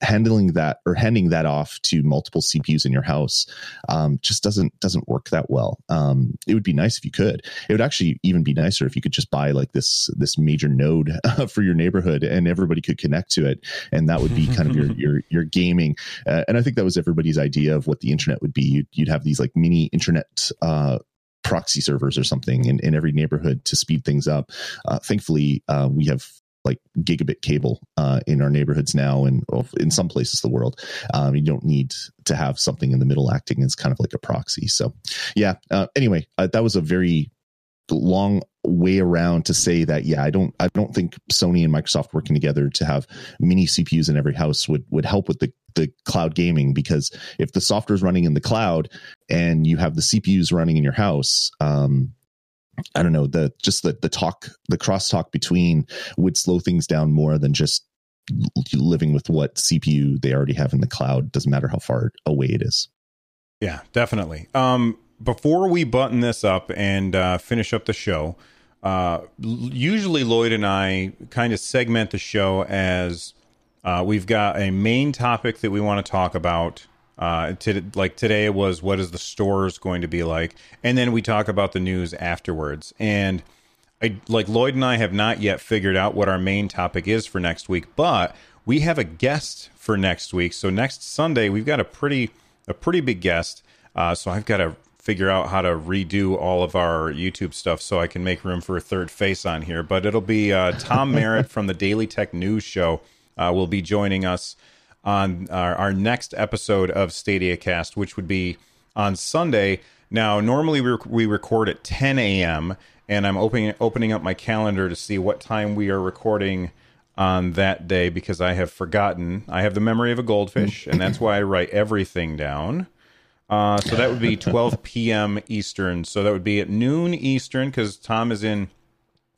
handling that or handing that off to multiple CPUs in your house um, just doesn't doesn't work that well. Um, it would be nice if you could. It would actually even be nicer if you could just buy like this this major node for your neighborhood and everybody could connect to it, and that would be kind of your your your gaming. Uh, and I think that was everybody's idea of what the internet would be. You'd, you'd have these like mini internet. Uh, proxy servers or something in, in every neighborhood to speed things up. Uh, thankfully, uh, we have like gigabit cable uh, in our neighborhoods now and in some places the world. Um, you don't need to have something in the middle acting as kind of like a proxy. So yeah uh, anyway uh, that was a very long way around to say that yeah i don't i don't think sony and microsoft working together to have mini cpus in every house would would help with the the cloud gaming because if the software is running in the cloud and you have the cpus running in your house um, I don't know the just the the talk the crosstalk between would slow things down more than just living with what CPU they already have in the cloud. Doesn't matter how far away it is. Yeah, definitely. Um, before we button this up and uh, finish up the show, uh, usually Lloyd and I kind of segment the show as uh, we've got a main topic that we want to talk about uh, to, like today was what is the stores going to be like, and then we talk about the news afterwards. And I like Lloyd and I have not yet figured out what our main topic is for next week, but we have a guest for next week. So next Sunday we've got a pretty a pretty big guest. Uh, so I've got to figure out how to redo all of our YouTube stuff so I can make room for a third face on here. But it'll be uh, Tom Merritt from the Daily Tech News Show uh, will be joining us on our, our next episode of Stadia Cast, which would be on Sunday. Now, normally we, rec- we record at 10 a.m., and I'm opening opening up my calendar to see what time we are recording on that day because I have forgotten. I have the memory of a goldfish, and that's why I write everything down. Uh, so that would be 12 p.m. Eastern. So that would be at noon Eastern because Tom is in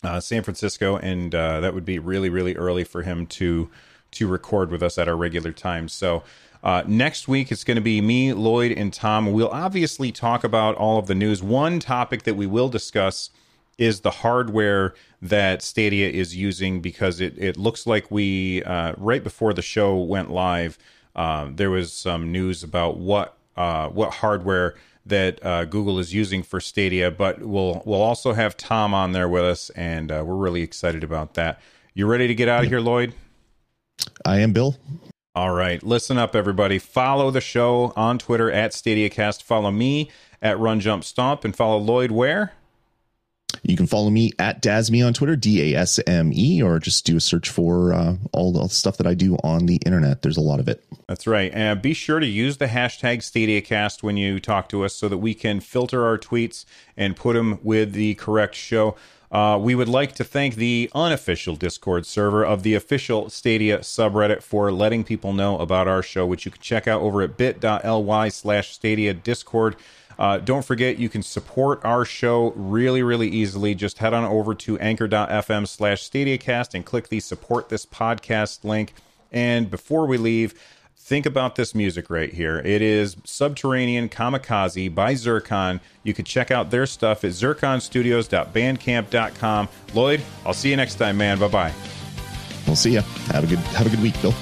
uh, San Francisco, and uh, that would be really, really early for him to to record with us at our regular times. So uh, next week it's going to be me, Lloyd, and Tom. We'll obviously talk about all of the news. One topic that we will discuss is the hardware that Stadia is using because it, it looks like we uh, right before the show went live, uh, there was some news about what uh, what hardware that uh, Google is using for Stadia. But we'll we'll also have Tom on there with us, and uh, we're really excited about that. You ready to get out of here, Lloyd? I am Bill. All right, listen up, everybody. Follow the show on Twitter at StadiaCast. Follow me at Run Jump Stomp, and follow Lloyd where. You can follow me at Dasme on Twitter, D A S M E, or just do a search for uh, all the stuff that I do on the internet. There's a lot of it. That's right. And be sure to use the hashtag StadiaCast when you talk to us so that we can filter our tweets and put them with the correct show. Uh, we would like to thank the unofficial Discord server of the official Stadia subreddit for letting people know about our show, which you can check out over at bit.ly slash Stadia Discord. Uh, don't forget, you can support our show really, really easily. Just head on over to anchor.fm slash StadiaCast and click the support this podcast link. And before we leave, think about this music right here. It is Subterranean Kamikaze by Zircon. You can check out their stuff at zirconstudios.bandcamp.com. Lloyd, I'll see you next time, man. Bye bye. We'll see you. Have a good have a good week, Bill.